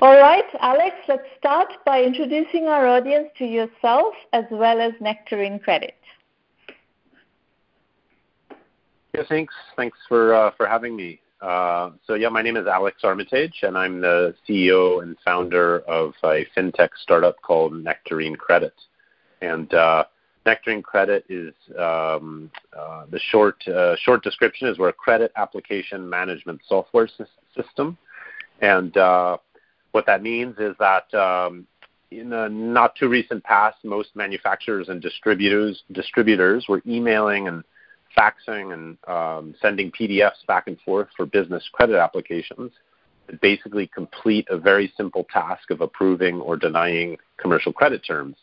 All right, Alex, let's start by introducing our audience to yourself as well as Nectarine Credit. Yeah, thanks. Thanks for uh, for having me. Uh, so yeah, my name is Alex Armitage, and I'm the CEO and founder of a fintech startup called Nectarine Credit. And uh, Nectarine Credit is um, uh, the short uh, short description is we're a credit application management software system, and uh, what that means is that um, in the not too recent past, most manufacturers and distributors distributors were emailing and faxing and um, sending PDFs back and forth for business credit applications that basically complete a very simple task of approving or denying commercial credit terms.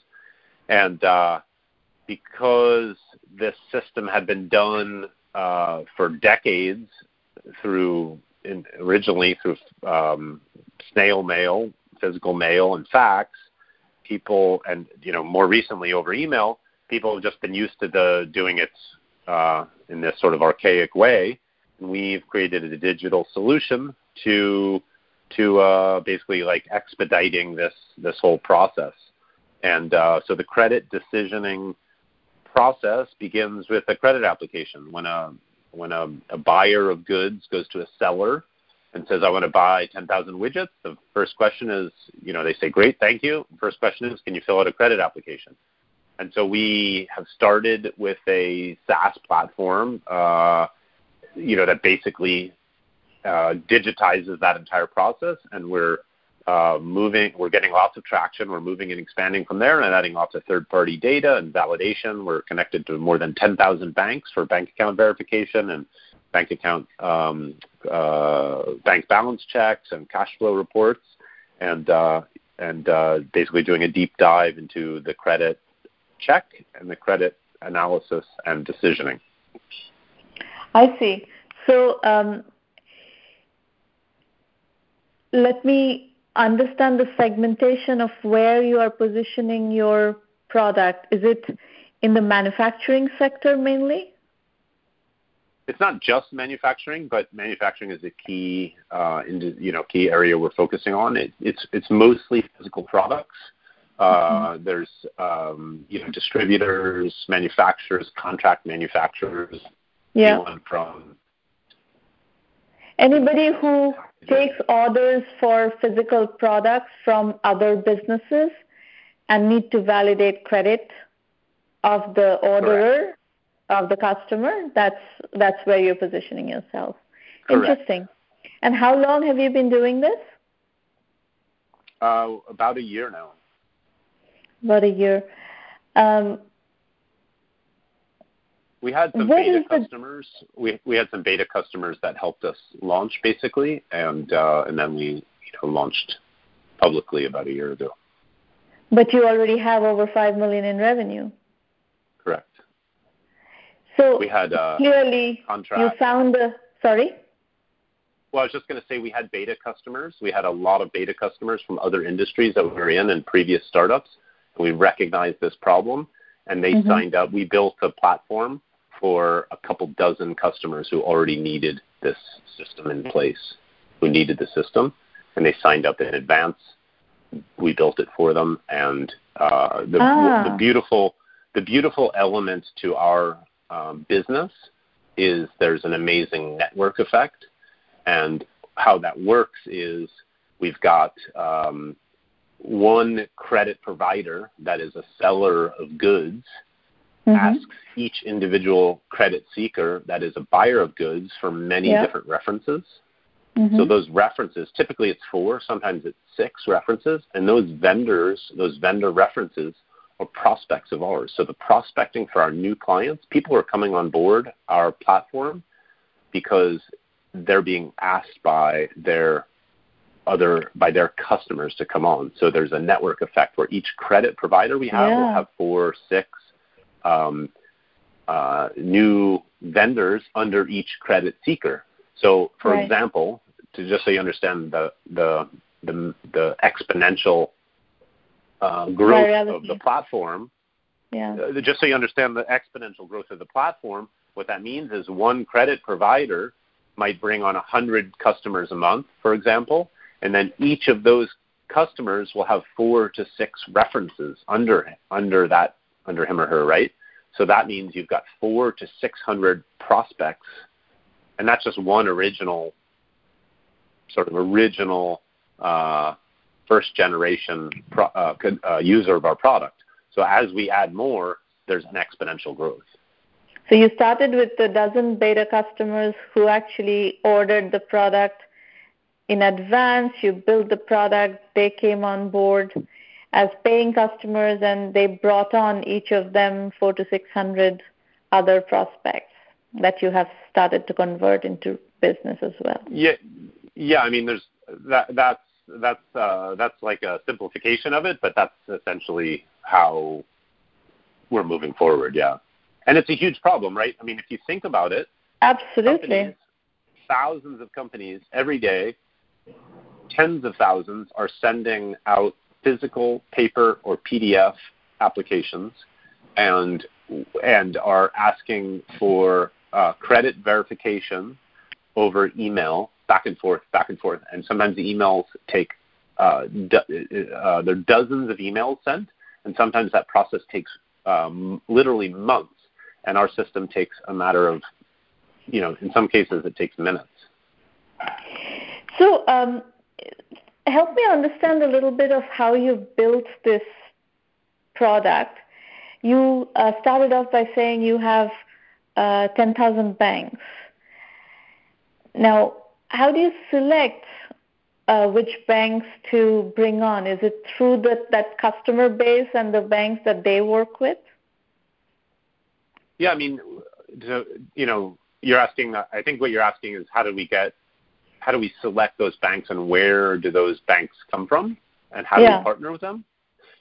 And uh, because this system had been done uh, for decades through in, originally through um, snail mail, physical mail, and fax, people, and you know more recently over email, people have just been used to the doing it uh, in this sort of archaic way. And we've created a digital solution to to uh, basically like expediting this this whole process. And uh, so the credit decisioning process begins with a credit application. When a when a, a buyer of goods goes to a seller and says, "I want to buy 10,000 widgets," the first question is, you know, they say, "Great, thank you." First question is, "Can you fill out a credit application?" And so we have started with a SaaS platform, uh, you know, that basically uh, digitizes that entire process, and we're uh, moving. We're getting lots of traction. We're moving and expanding from there, and adding lots of third-party data and validation. We're connected to more than 10,000 banks for bank account verification and bank account um, uh, bank balance checks and cash flow reports, and uh, and uh, basically doing a deep dive into the credit check and the credit analysis and decisioning. I see. So um, let me understand the segmentation of where you are positioning your product. Is it in the manufacturing sector mainly? It's not just manufacturing, but manufacturing is a key, uh, you know, key area we're focusing on. It, it's it's mostly physical products, uh, there's um, you know distributors, manufacturers, contract manufacturers. Yeah. From anybody who takes orders for physical products from other businesses and need to validate credit of the orderer Correct. Of the customer. That's that's where you're positioning yourself. Correct. Interesting. And how long have you been doing this? Uh, about a year now about a year. Um, we had some beta customers. We we had some beta customers that helped us launch basically, and uh, and then we you know launched publicly about a year ago. But you already have over five million in revenue. So we had uh, clearly contract. you found the sorry. Well, I was just going to say we had beta customers. We had a lot of beta customers from other industries that we were in and previous startups we recognized this problem, and they mm-hmm. signed up. We built a platform for a couple dozen customers who already needed this system in place, who needed the system, and they signed up in advance. We built it for them, and uh, the, ah. the beautiful the beautiful element to our um, business is there's an amazing network effect, and how that works is we've got um, one credit provider that is a seller of goods mm-hmm. asks each individual credit seeker that is a buyer of goods for many yeah. different references. Mm-hmm. So those references, typically it's four, sometimes it's six references, and those vendors, those vendor references are prospects of ours. So the prospecting for our new clients, people are coming on board our platform because they're being asked by their other by their customers to come on. So there's a network effect where each credit provider we have yeah. will have four, six um, uh, new vendors under each credit seeker. So, for right. example, to just so you understand the the the, the exponential uh, growth of the platform. Yeah. Uh, just so you understand the exponential growth of the platform, what that means is one credit provider might bring on 100 customers a month, for example, and then each of those customers will have four to six references under under that under him or her, right? So that means you've got four to six hundred prospects, and that's just one original sort of original uh, first generation pro, uh, uh, user of our product. So as we add more, there's an exponential growth. So you started with a dozen beta customers who actually ordered the product in advance. You built the product, they came on board as paying customers, and they brought on each of them four to six hundred other prospects that you have started to convert into business as well. Yeah, yeah. I mean, there's that. That's that's uh, that's like a simplification of it, but that's essentially how we're moving forward. Yeah and it's a huge problem, right? I mean, if you think about it, absolutely, thousands of companies every day, tens of thousands are sending out physical, paper, or PDF applications, and and are asking for uh, credit verification over email, back and forth, back and forth, and sometimes the emails take uh, do, uh, there are dozens of emails sent, and sometimes that process takes um, literally months and our system takes a matter of, you know, in some cases it takes minutes. So, um, help me understand a little bit of how you built this product. You uh, started off by saying you have uh, 10,000 banks. Now, how do you select uh, which banks to bring on? Is it through the, that customer base and the banks that they work with? Yeah, I mean, you know, you're asking. I think what you're asking is how do we get, how do we select those banks, and where do those banks come from, and how yeah. do we partner with them?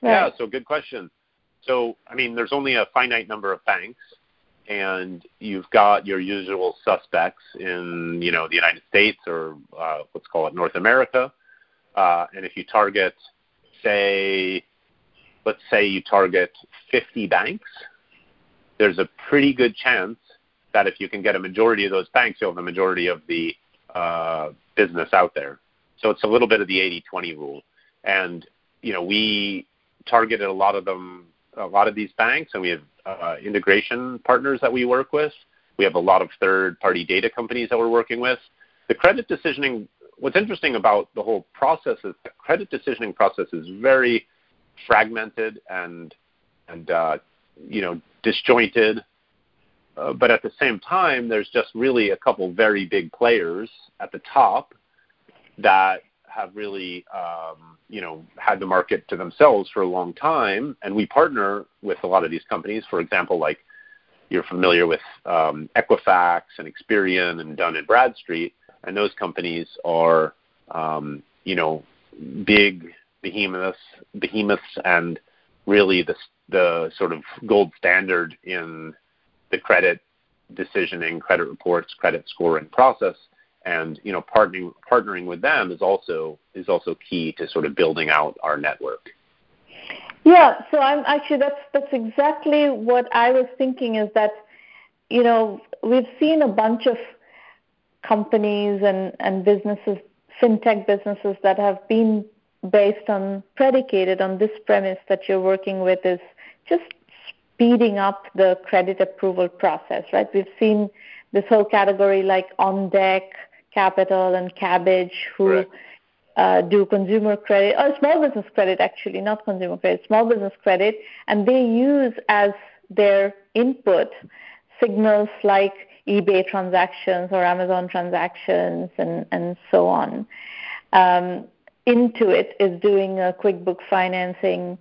Right. Yeah, so good question. So, I mean, there's only a finite number of banks, and you've got your usual suspects in, you know, the United States or uh, let's call it North America. Uh, and if you target, say, let's say you target 50 banks, there's a pretty good chance that if you can get a majority of those banks, you'll have a majority of the uh, business out there. So it's a little bit of the 80-20 rule. And you know, we targeted a lot of them, a lot of these banks, and we have uh, integration partners that we work with. We have a lot of third-party data companies that we're working with. The credit decisioning. What's interesting about the whole process is the credit decisioning process is very fragmented and and uh, you know disjointed. Uh, but at the same time, there's just really a couple very big players at the top that have really, um, you know, had the market to themselves for a long time. And we partner with a lot of these companies. For example, like you're familiar with um, Equifax and Experian and Dun and Bradstreet, and those companies are, um, you know, big behemoths, behemoths, and really the the sort of gold standard in the credit decisioning, credit reports, credit scoring process. And you know, partnering partnering with them is also is also key to sort of building out our network. Yeah, so I'm actually that's that's exactly what I was thinking is that you know we've seen a bunch of companies and and businesses fintech businesses that have been based on predicated on this premise that you're working with is just speeding up the credit approval process, right? We've seen this whole category like OnDeck Capital and Kabbage who uh, do consumer credit or small business credit, actually, not consumer credit, small business credit, and they use as their input signals like eBay transactions or Amazon transactions and, and so on. Um, Intuit is doing a QuickBook financing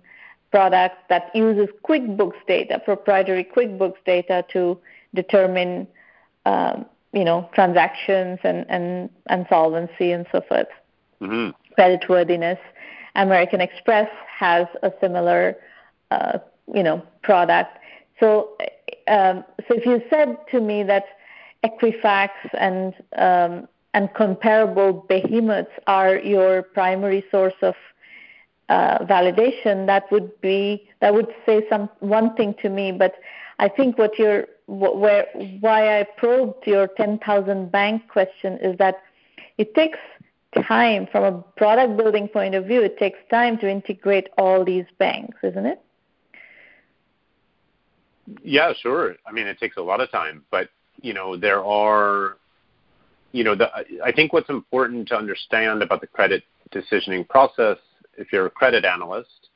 product that uses QuickBooks data, proprietary QuickBooks data, to determine, um, you know, transactions and, and, and solvency and so forth, mm-hmm. creditworthiness. American Express has a similar, uh, you know, product. So, um, so if you said to me that Equifax and um, and comparable behemoths are your primary source of uh, validation, that would be that would say some one thing to me. But I think what you're where why I probed your 10,000 bank question is that it takes time from a product building point of view. It takes time to integrate all these banks, isn't it? Yeah, sure. I mean, it takes a lot of time, but you know, there are, you know, the, I think what's important to understand about the credit decisioning process, if you're a credit analyst,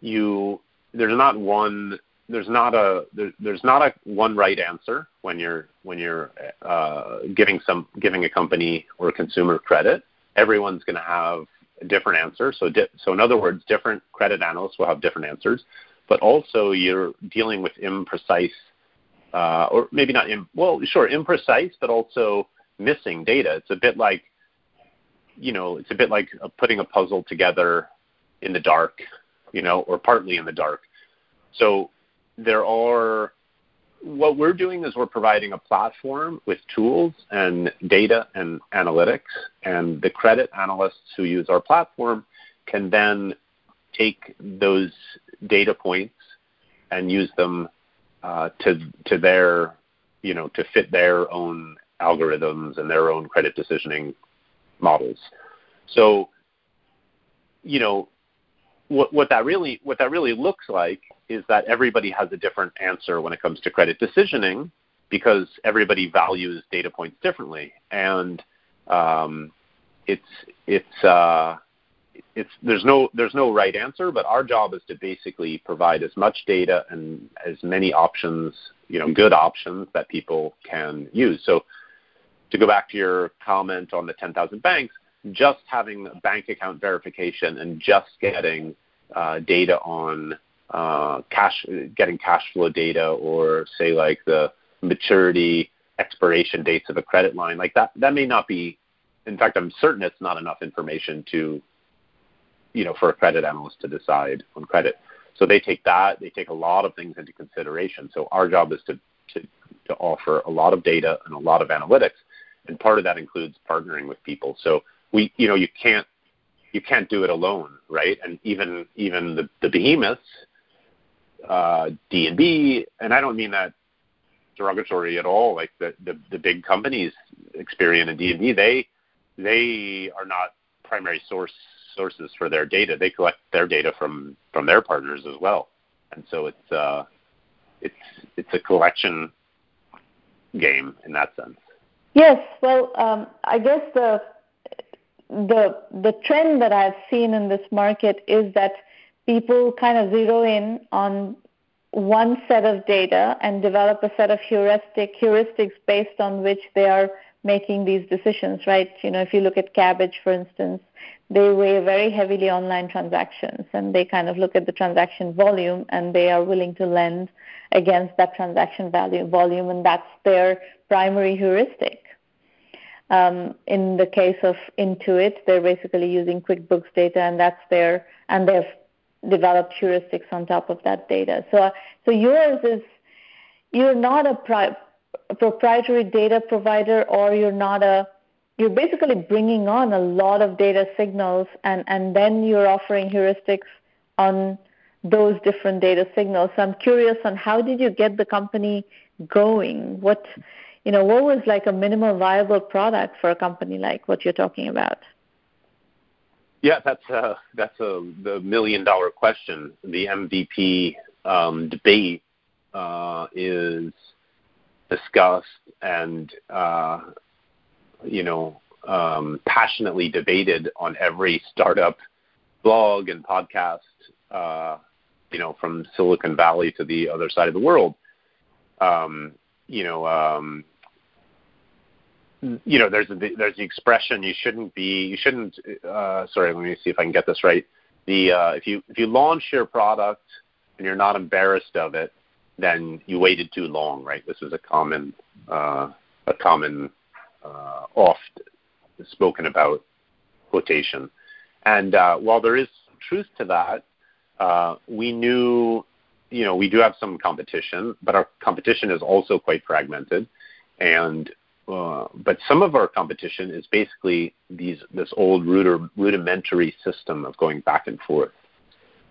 you there's not one there's not a there, there's not a one right answer when you're when you're uh, giving some giving a company or a consumer credit. Everyone's going to have a different answer. So di- so in other words, different credit analysts will have different answers, but also you're dealing with imprecise uh, or maybe not Im- well sure imprecise, but also missing data. It's a bit like you know it's a bit like putting a puzzle together in the dark, you know, or partly in the dark. So there are what we're doing is we're providing a platform with tools and data and analytics, and the credit analysts who use our platform can then take those data points and use them uh, to to their you know to fit their own algorithms and their own credit decisioning models. So you know what, what that really what that really looks like is that everybody has a different answer when it comes to credit decisioning because everybody values data points differently, and um, it's it's uh, it's there's no there's no right answer, but our job is to basically provide as much data and as many options, you know, good options that people can use. So to go back to your comment on the 10,000 banks, just having bank account verification and just getting uh, data on uh, cash, getting cash flow data, or say like the maturity expiration dates of a credit line, like that, that may not be. In fact, I'm certain it's not enough information to, you know, for a credit analyst to decide on credit. So they take that, they take a lot of things into consideration. So our job is to, to, to offer a lot of data and a lot of analytics, and part of that includes partnering with people. So we, you know, you can't you can't do it alone, right? And even even the, the behemoths, uh, D and I don't mean that derogatory at all. Like the the, the big companies, Experian and D and B, they they are not primary source sources for their data. They collect their data from from their partners as well, and so it's uh, it's it's a collection game in that sense. Yes, well, um, I guess the the the trend that I've seen in this market is that people kind of zero in on one set of data and develop a set of heuristic heuristics based on which they are making these decisions, right? You know, if you look at Kabbage, for instance, they weigh very heavily online transactions and they kind of look at the transaction volume and they are willing to lend against that transaction value volume and that's their primary heuristic. Um, in the case of Intuit, they're basically using QuickBooks data, and that's their and they've developed heuristics on top of that data. So, so yours is you're not a, pri- a proprietary data provider, or you're not a you're basically bringing on a lot of data signals, and and then you're offering heuristics on those different data signals. So I'm curious on how did you get the company going? What you know, what was like a minimal viable product for a company like what you're talking about? Yeah, that's uh, that's a the million dollar question. The MVP um, debate uh, is discussed and uh, you know um, passionately debated on every startup blog and podcast. Uh, you know, from Silicon Valley to the other side of the world. Um, you know, um, you know, there's a, there's the expression you shouldn't be you shouldn't. Uh, sorry, let me see if I can get this right. The uh, if you if you launch your product and you're not embarrassed of it, then you waited too long, right? This is a common uh, a common uh, oft spoken about quotation. And uh, while there is truth to that, uh, we knew, you know, we do have some competition, but our competition is also quite fragmented. And uh, but some of our competition is basically these this old rudimentary system of going back and forth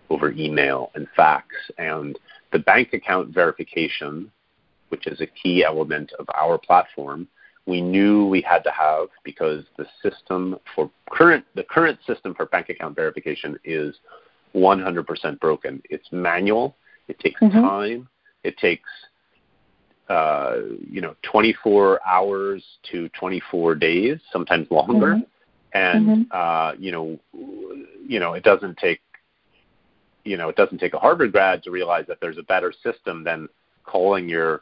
over email and fax and the bank account verification, which is a key element of our platform. we knew we had to have because the system for current the current system for bank account verification is 100% broken. It's manual. It takes mm-hmm. time. It takes uh, you know 24 hours to 24 days, sometimes longer. Mm-hmm. And mm-hmm. uh, you know you know it doesn't take you know it doesn't take a Harvard grad to realize that there's a better system than calling your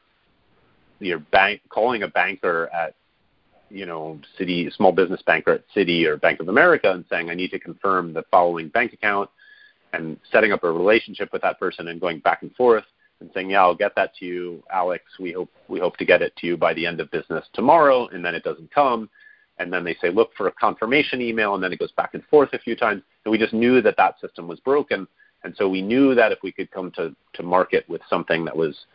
your bank calling a banker at you know Citi small business banker at citi or bank of america and saying i need to confirm the following bank account and setting up a relationship with that person and going back and forth and saying yeah i'll get that to you alex we hope we hope to get it to you by the end of business tomorrow and then it doesn't come and then they say look for a confirmation email and then it goes back and forth a few times and we just knew that that system was broken and so we knew that if we could come to, to market with something that was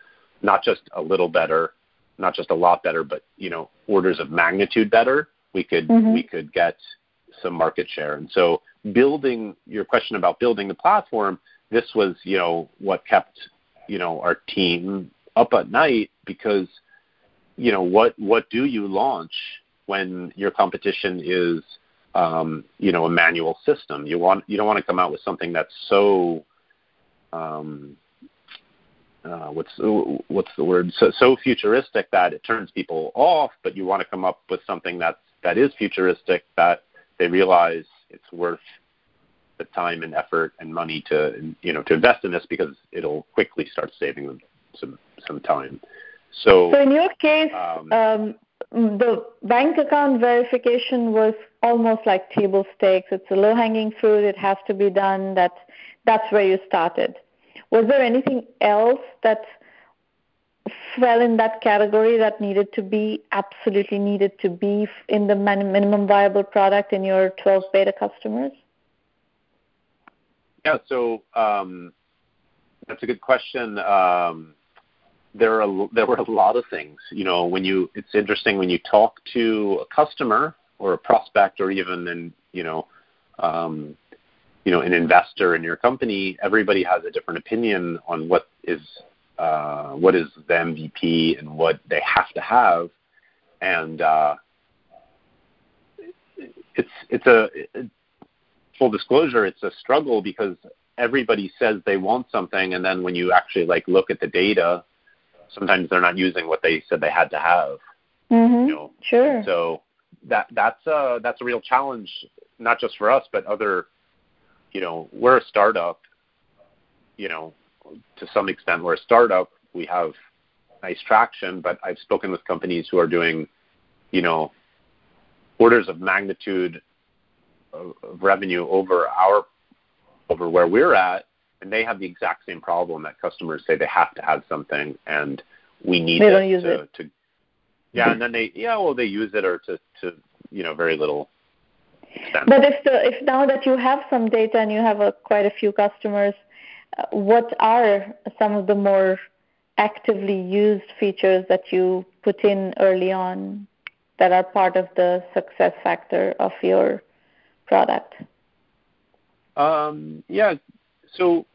not just a little better not just a lot better, but you know, orders of magnitude better, we could mm-hmm. we could get some market share. And so building your question about building the platform, this was, you know, what kept, you know, our team up at night because, you know, what what do you launch when your competition is um, you know, a manual system. You want you don't want to come out with something that's so um, uh, what's what's the word so, so futuristic that it turns people off, but you want to come up with something that's that is futuristic that they realize it's worth the time and effort and money to you know to invest in this because it'll quickly start saving them some some time. So, so in your case, um, um, the bank account verification was almost like table stakes. It's a low hanging fruit. It has to be done. That that's where you started. Was there anything else that fell in that category that needed to be absolutely needed to be in the minimum viable product in your 12 beta customers? Yeah, so um, that's a good question. Um, there are there were a lot of things. You know, when you it's interesting when you talk to a customer or a prospect or even in you know um, you know an investor in your company, everybody has a different opinion on what is uh, what is the MVP and what they have to have, and uh, it's it's a full disclosure, it's a struggle because everybody says they want something, and then when you actually like look at the data, sometimes they're not using what they said they had to have. Mm-hmm. You know? Sure. So that that's a that's a real challenge, not just for us, but other you know, we're a startup, you know, to some extent we're a startup. We have nice traction, but I've spoken with companies who are doing, you know, orders of magnitude of, revenue over our over where we're at, and they have the exact same problem that customers say they have to have something and we need they don't use to, it. to yeah, and then they yeah, well they use it or to to you know very little but if the if now that you have some data and you have a, quite a few customers, uh, what are some of the more actively used features that you put in early on that are part of the success factor of your product? Um, yeah. So,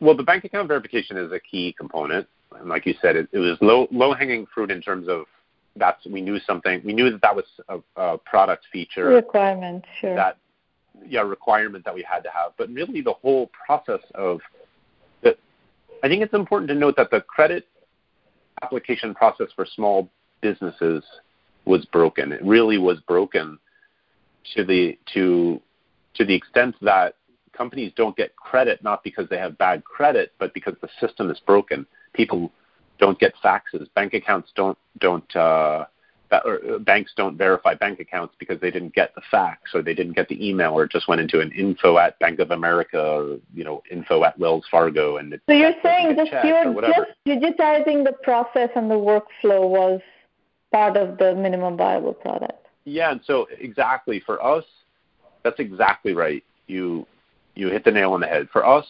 well, the bank account verification is a key component. And like you said, it, it was low low hanging fruit in terms of that we knew something. We knew that that was a, a product feature requirement. Sure. That yeah requirement that we had to have. But really, the whole process of that. I think it's important to note that the credit application process for small businesses was broken. It really was broken to the to to the extent that companies don't get credit not because they have bad credit, but because the system is broken. People don't get faxes. Bank accounts don't don't uh, or banks don't verify bank accounts because they didn't get the fax or they didn't get the email or it just went into an info at Bank of America or you know info at Wells Fargo and so you're saying just you're just digitizing the process and the workflow was part of the minimum viable product. Yeah, and so exactly for us, that's exactly right. You you hit the nail on the head. For us,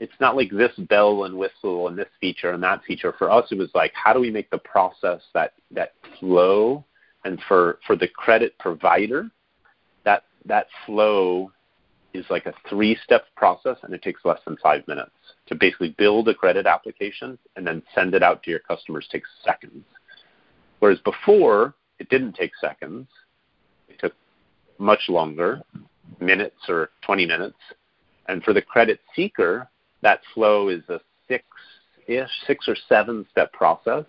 it's not like this bell and whistle and this feature and that feature. For us, it was like, how do we make the process that that flow, and for for the credit provider, that that flow is like a three-step process, and it takes less than five minutes to basically build a credit application and then send it out to your customers takes seconds. Whereas before, it didn't take seconds. It took much longer, minutes or 20 minutes. And for the credit seeker, that flow is a six-ish, six or seven-step process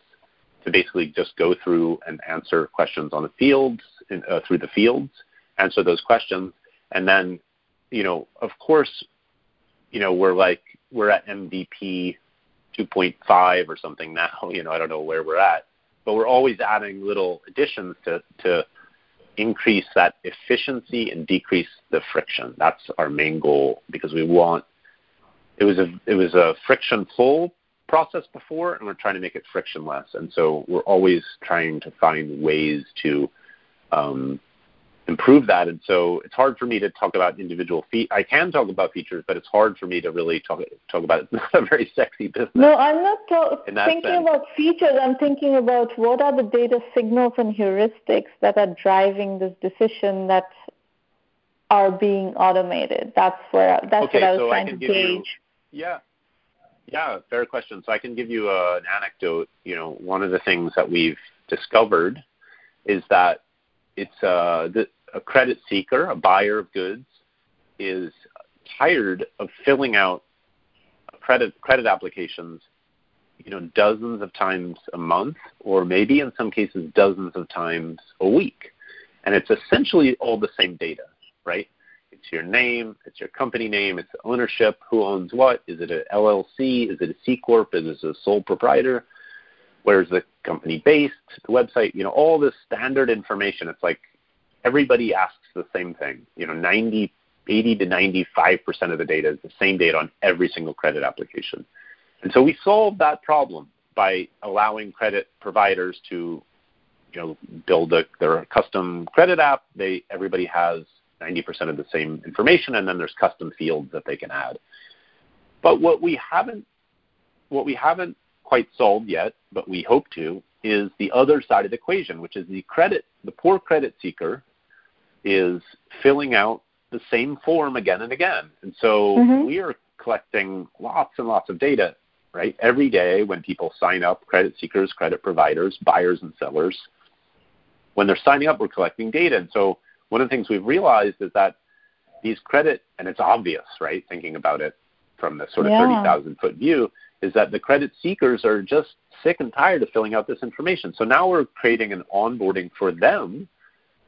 to basically just go through and answer questions on the fields, uh, through the fields, answer those questions, and then, you know, of course, you know, we're like we're at MVP 2.5 or something now. You know, I don't know where we're at, but we're always adding little additions to to increase that efficiency and decrease the friction. That's our main goal because we want it was a it was a friction full process before and we're trying to make it frictionless and so we're always trying to find ways to um, improve that. And so it's hard for me to talk about individual feet. I can talk about features, but it's hard for me to really talk talk about it. It's not a very sexy business. No, I'm not to- thinking sense. about features. I'm thinking about what are the data signals and heuristics that are driving this decision that are being automated. That's where that's okay, what I was so trying I to gauge. You, yeah. Yeah, fair question. So I can give you an anecdote. You know, one of the things that we've discovered is that it's uh, the, a credit seeker, a buyer of goods, is tired of filling out credit credit applications, you know, dozens of times a month, or maybe in some cases dozens of times a week, and it's essentially all the same data, right? It's your name, it's your company name, it's ownership, who owns what, is it an LLC, is it a C corp, is it a sole proprietor, where's the company based, the website, you know, all this standard information. It's like everybody asks the same thing. You know, 90, 80 to 95% of the data is the same data on every single credit application. And so we solved that problem by allowing credit providers to, you know, build a, their custom credit app. They everybody has 90% of the same information, and then there's custom fields that they can add. But what we haven't what we haven't quite solved yet, but we hope to, is the other side of the equation, which is the credit, the poor credit seeker is filling out the same form again and again. And so mm-hmm. we are collecting lots and lots of data, right? Every day when people sign up, credit seekers, credit providers, buyers and sellers, when they're signing up, we're collecting data. And so one of the things we've realized is that these credit, and it's obvious, right, thinking about it from the sort of yeah. 30,000 foot view, is that the credit seekers are just sick and tired of filling out this information. So now we're creating an onboarding for them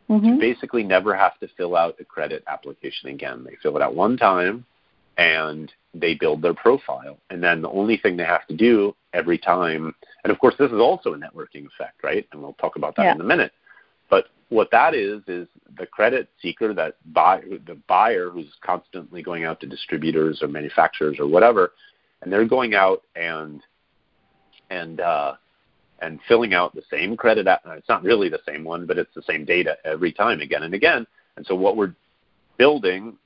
mm-hmm. to basically never have to fill out a credit application again. They fill it out one time and they build their profile. And then the only thing they have to do every time, and of course, this is also a networking effect, right? And we'll talk about that yeah. in a minute. But what that is is the credit seeker, that buy, the buyer who's constantly going out to distributors or manufacturers or whatever, and they're going out and and uh, and filling out the same credit. App. Uh, it's not really the same one, but it's the same data every time, again and again. And so what we're building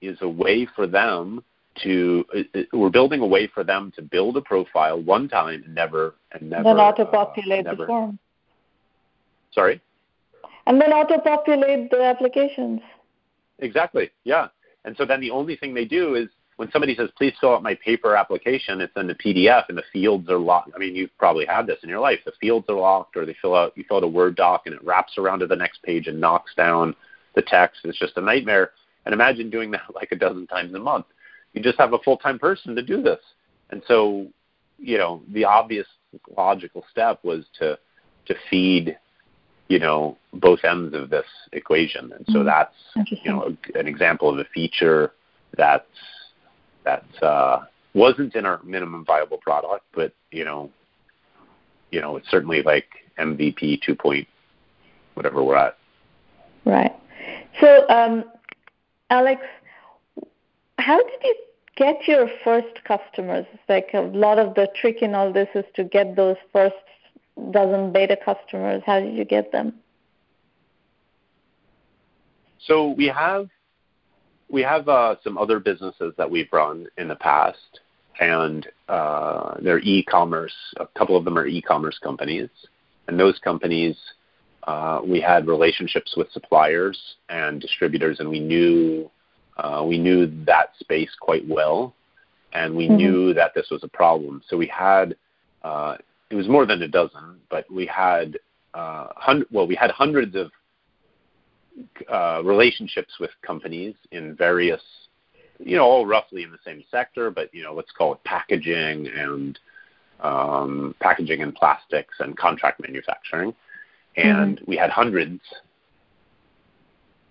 is a way for them to uh, uh, we're building a way for them to build a profile one time and never and never then auto populate uh, the form. Sorry. And then auto populate the applications. Exactly. Yeah. And so then the only thing they do is when somebody says, please fill out my paper application, it's in the PDF and the fields are locked. I mean, you've probably had this in your life. The fields are locked or they fill out, you fill out a Word doc and it wraps around to the next page and knocks down the text. It's just a nightmare. And imagine doing that like a dozen times a month. You just have a full-time person to do this. And so, you know, the obvious logical step was to, to feed you know both ends of this equation and so mm-hmm. that's you know an example of a feature that's that uh, wasn't in our minimum viable product, but you know, you know, it's certainly like MVP two point whatever we're at. Right. So, um, Alex, how did you get your first customers? It's like a lot of the trick in all this is to get those first dozen beta customers. How did you get them? So we have we have uh, some other businesses that we've run in the past, and uh, they're e-commerce. A couple of them are e-commerce companies, and those companies uh, we had relationships with suppliers and distributors, and we knew uh, we knew that space quite well, and we mm-hmm. knew that this was a problem. So we had uh, it was more than a dozen, but we had uh, well, we had hundreds of uh, relationships with companies in various, you know, all roughly in the same sector, but you know, let's call it packaging and um, packaging and plastics and contract manufacturing, and mm-hmm. we had hundreds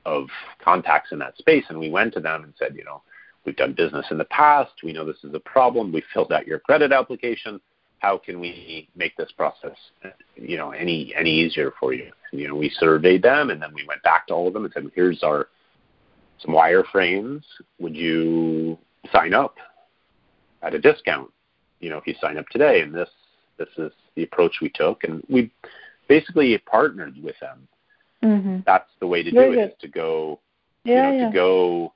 of contacts in that space, and we went to them and said, you know, we've done business in the past, we know this is a problem, we filled out your credit application how can we make this process you know any any easier for you and, you know we surveyed them and then we went back to all of them and said here's our some wireframes would you sign up at a discount you know if you sign up today and this this is the approach we took and we basically partnered with them mm-hmm. that's the way to do it. it is to go yeah, you know, yeah. to go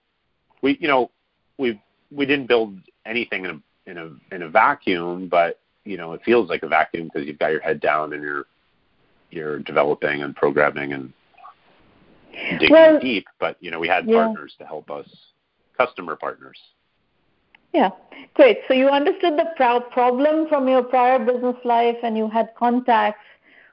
we you know we we didn't build anything in a in a in a vacuum but you know it feels like a vacuum because you've got your head down and you're you're developing and programming and digging well, deep. But you know we had yeah. partners to help us, customer partners. Yeah, great. So you understood the problem from your prior business life, and you had contacts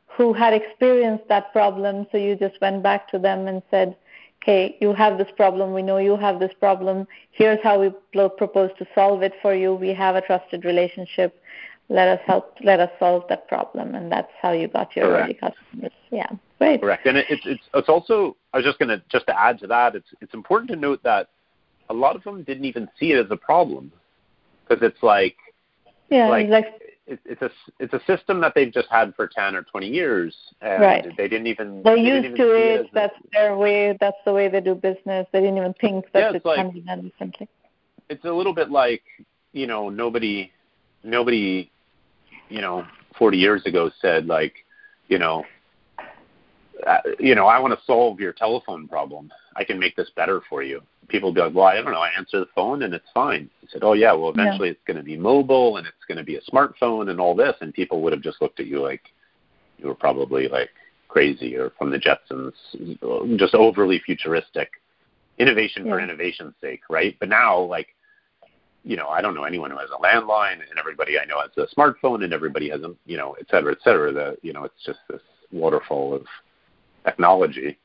who had experienced that problem. So you just went back to them and said, "Okay, you have this problem. We know you have this problem. Here's how we propose to solve it for you. We have a trusted relationship let us help let us solve that problem and that's how you got your early customers yeah great Correct. And it's it's it's also I was just gonna just to add to that, it's it's important to note that a lot of them didn't even see it as a problem. Because it's like yeah, like, like it, it's a it's a system that they've just had for ten or twenty years, and right. they didn't even they're they used to it. it that's a, their way. That's the way they do business. They didn't even think that yeah, it like, can be done differently. It's a little bit like you know nobody nobody you know 40 years ago said like you know uh, you know I want to solve your telephone problem. I can make this better for you. People be like well I don't know. I answer the phone and it's fine. He said oh yeah. Well eventually yeah. it's going to be mobile and it's going to be a smartphone and all this. And people would have just looked at you like you were probably like crazy or from the Jetsons just overly futuristic. Innovation yeah. for innovation's sake right? But now like you know, I don't know anyone who has a landline, and everybody I know has a smartphone, and everybody has a, you know, et cetera, et cetera. The, you know, it's just this waterfall of technology,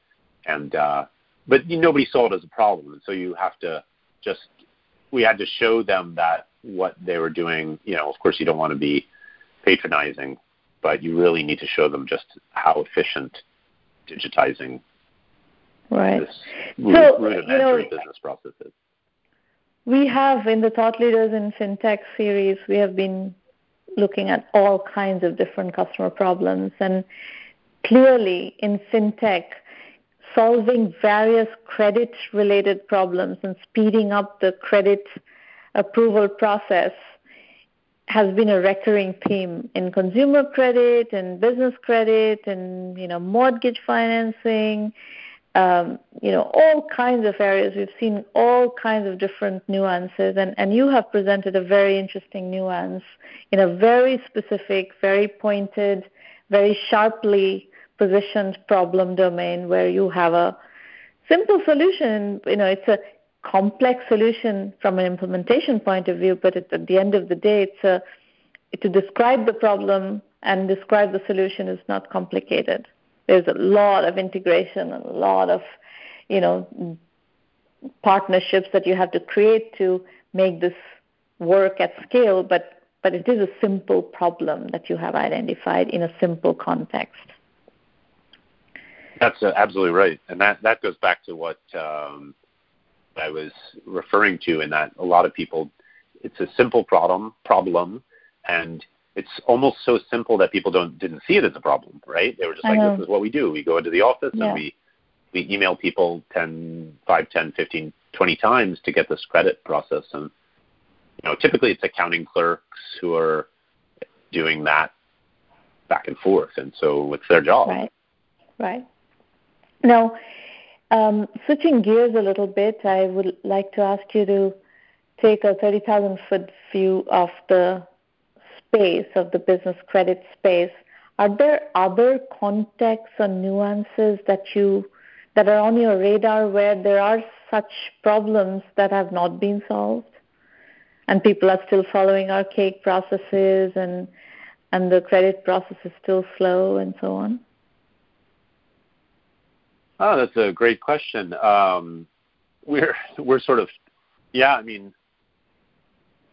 and uh, but nobody saw it as a problem, and so you have to just, we had to show them that what they were doing. You know, of course, you don't want to be patronizing, but you really need to show them just how efficient digitizing right. this so, rudimentary you know, business process is we have in the Thought Leaders in FinTech series, we have been looking at all kinds of different customer problems. And clearly in FinTech, solving various credit related problems and speeding up the credit approval process has been a recurring theme in consumer credit and business credit and you know mortgage financing um, you know, all kinds of areas. We've seen all kinds of different nuances, and, and you have presented a very interesting nuance in a very specific, very pointed, very sharply positioned problem domain where you have a simple solution. You know, it's a complex solution from an implementation point of view, but at the end of the day, it's a to describe the problem and describe the solution is not complicated there's a lot of integration and a lot of you know partnerships that you have to create to make this work at scale but but it is a simple problem that you have identified in a simple context. That's uh, absolutely right. And that that goes back to what um, I was referring to in that a lot of people it's a simple problem problem and it's almost so simple that people don't didn't see it as a problem, right? They were just like, this is what we do. We go into the office yeah. and we we email people 10, 5, 10, 15, 20 times to get this credit process. And you know, typically it's accounting clerks who are doing that back and forth, and so it's their job. Right. Right. Now, um, switching gears a little bit, I would like to ask you to take a 30,000 foot view of the space, of the business credit space, are there other contexts or nuances that you that are on your radar where there are such problems that have not been solved and people are still following archaic processes and and the credit process is still slow and so on? Oh, that's a great question. Um, we're we're sort of, yeah. I mean,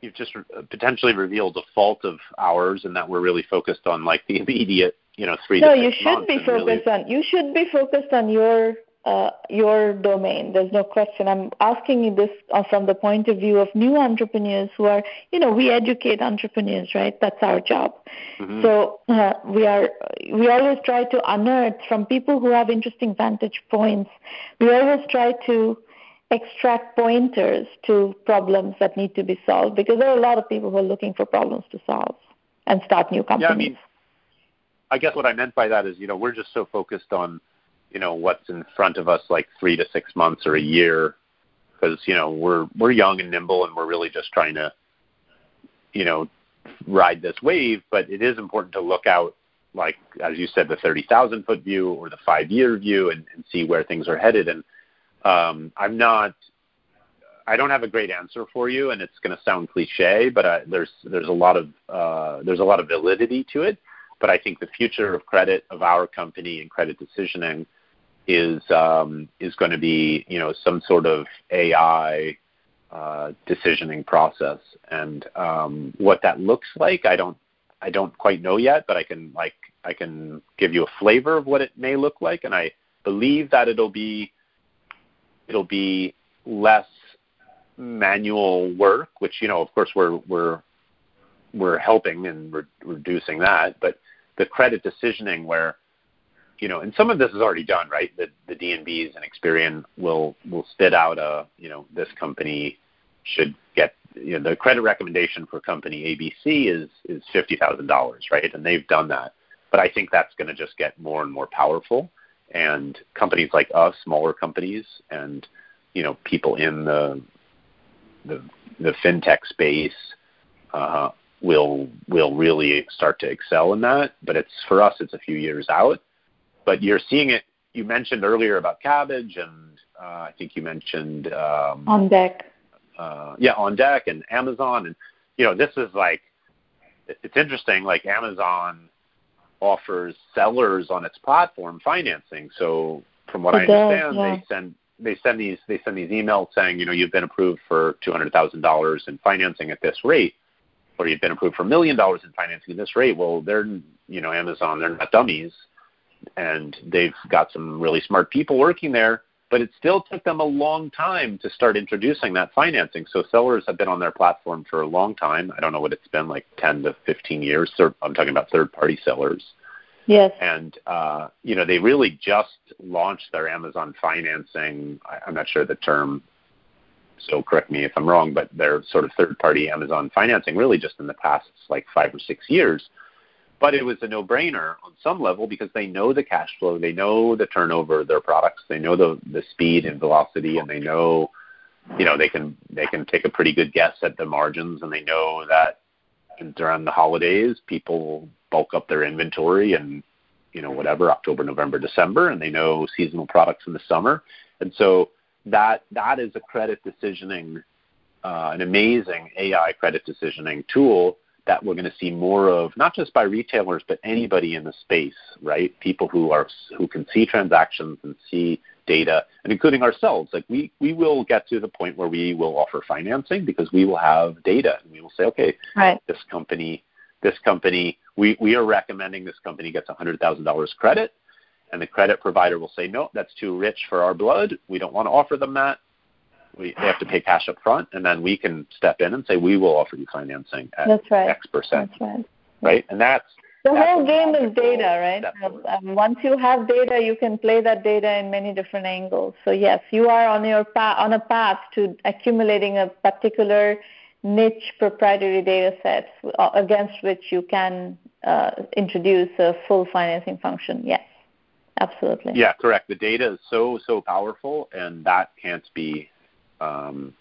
you've just potentially revealed a fault of ours, and that we're really focused on like the immediate, you know, three. No, you should be focused really... on. You should be focused on your uh, your domain. There's no question. I'm asking you this uh, from the point of view of new entrepreneurs who are, you know, we educate entrepreneurs, right? That's our job. Mm-hmm. So uh, we are, we always try to unearth from people who have interesting vantage points. We always try to extract pointers to problems that need to be solved because there are a lot of people who are looking for problems to solve and start new companies. Yeah, I mean, I guess what I meant by that is, you know, we're just so focused on you know what's in front of us like three to six months or a year because you know we're we're young and nimble and we're really just trying to you know ride this wave but it is important to look out like as you said the 30,000 foot view or the 5 year view and, and see where things are headed and um I'm not I don't have a great answer for you and it's going to sound cliche but I, there's there's a lot of uh there's a lot of validity to it. But I think the future of credit of our company and credit decisioning is um, is going to be you know some sort of AI uh, decisioning process, and um, what that looks like, I don't I don't quite know yet, but I can like I can give you a flavor of what it may look like, and I believe that it'll be it'll be less manual work, which you know of course we're we're we're helping and re- reducing that, but the credit decisioning where you know, and some of this is already done, right? The the D&Bs and Experian will will spit out a, you know, this company should get you know the credit recommendation for company ABC is is fifty thousand dollars, right? And they've done that, but I think that's going to just get more and more powerful. And companies like us, smaller companies, and you know people in the the, the fintech space uh, will will really start to excel in that. But it's for us, it's a few years out but you're seeing it. You mentioned earlier about Kabbage, and uh, I think you mentioned um, OnDeck. Uh, yeah, OnDeck and Amazon, and you know this is like it's interesting. Like Amazon offers sellers on its platform financing. So from what it I understand, yeah. they send they send these they send these emails saying you know you've been approved for two hundred thousand dollars in financing at this rate, or you've been approved for a million dollars in financing at this rate. Well, they're you know Amazon, they're not dummies and they've got some really smart people working there. But it still took them a long time to start introducing that financing. So sellers have been on their platform for a long time. I don't know what it's been like 10 to 15 years. I'm talking about third-party sellers. Yes. And uh, you know they really just launched their Amazon financing. I, I'm not sure the term, so correct me if I'm wrong, but their sort of third-party Amazon financing really just in the past like five or six years. But it was a no-brainer on some level because they know the cash flow, they know the turnover of their products, they know the the speed and velocity, and they know, you know, they can they can take a pretty good guess at the margins, and they know that during the holidays people bulk up their inventory and you know whatever October, November, December, and they know seasonal products in the summer, and so that that is a credit decisioning, uh, an amazing AI credit decisioning tool that we're going to see more of, not just by retailers, but anybody in the space, right? People who are who can see transactions and see data, and including ourselves. Like we we will get to the point where we will offer financing because we will have data, and we will say, okay, right. this company, this company, we we are recommending this company gets hundred thousand dollars credit, and the credit provider will say, no, that's too rich for our blood. We don't want to offer them that we, they have to pay cash up front, and then we can step in and say we will offer you financing at that's right. X percent. That's right. Right, and that's the that's whole game is data, right? Um, once you have data, you can play that data in many different angles. So yes, you are on your path on a path to accumulating a particular niche proprietary data set uh, against which you can uh, introduce a full financing function. Yes, absolutely. Yeah, correct. The data is so so powerful, and that can't be um,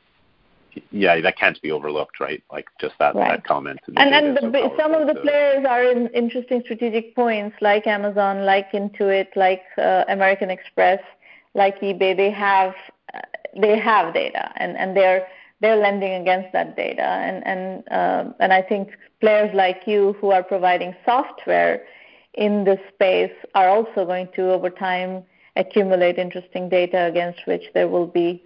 yeah, that can't be overlooked, right? Like just that, right. that comment. And then the, so some of the so. players are in interesting strategic points, like Amazon, like Intuit, like uh, American Express, like eBay. They have uh, they have data, and and they're they're lending against that data, and and uh, and I think players like you who are providing software in this space are also going to over time accumulate interesting data against which there will be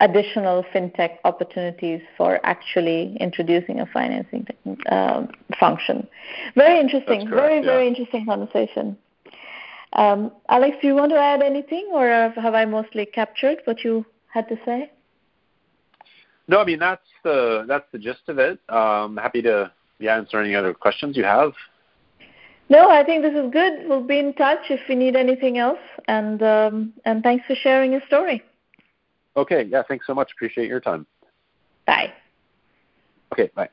additional fintech opportunities for actually introducing a financing uh, function. Very interesting. Correct, very, yeah. very interesting conversation. Um, Alex, do you want to add anything, or have I mostly captured what you had to say? No, I mean that's the that's the gist of it. Um, happy to yeah answer any other questions you have. No, I think this is good. We'll be in touch if we need anything else, and um, and thanks for sharing your story. Okay, yeah, thanks so much. Appreciate your time. Bye. Okay, bye.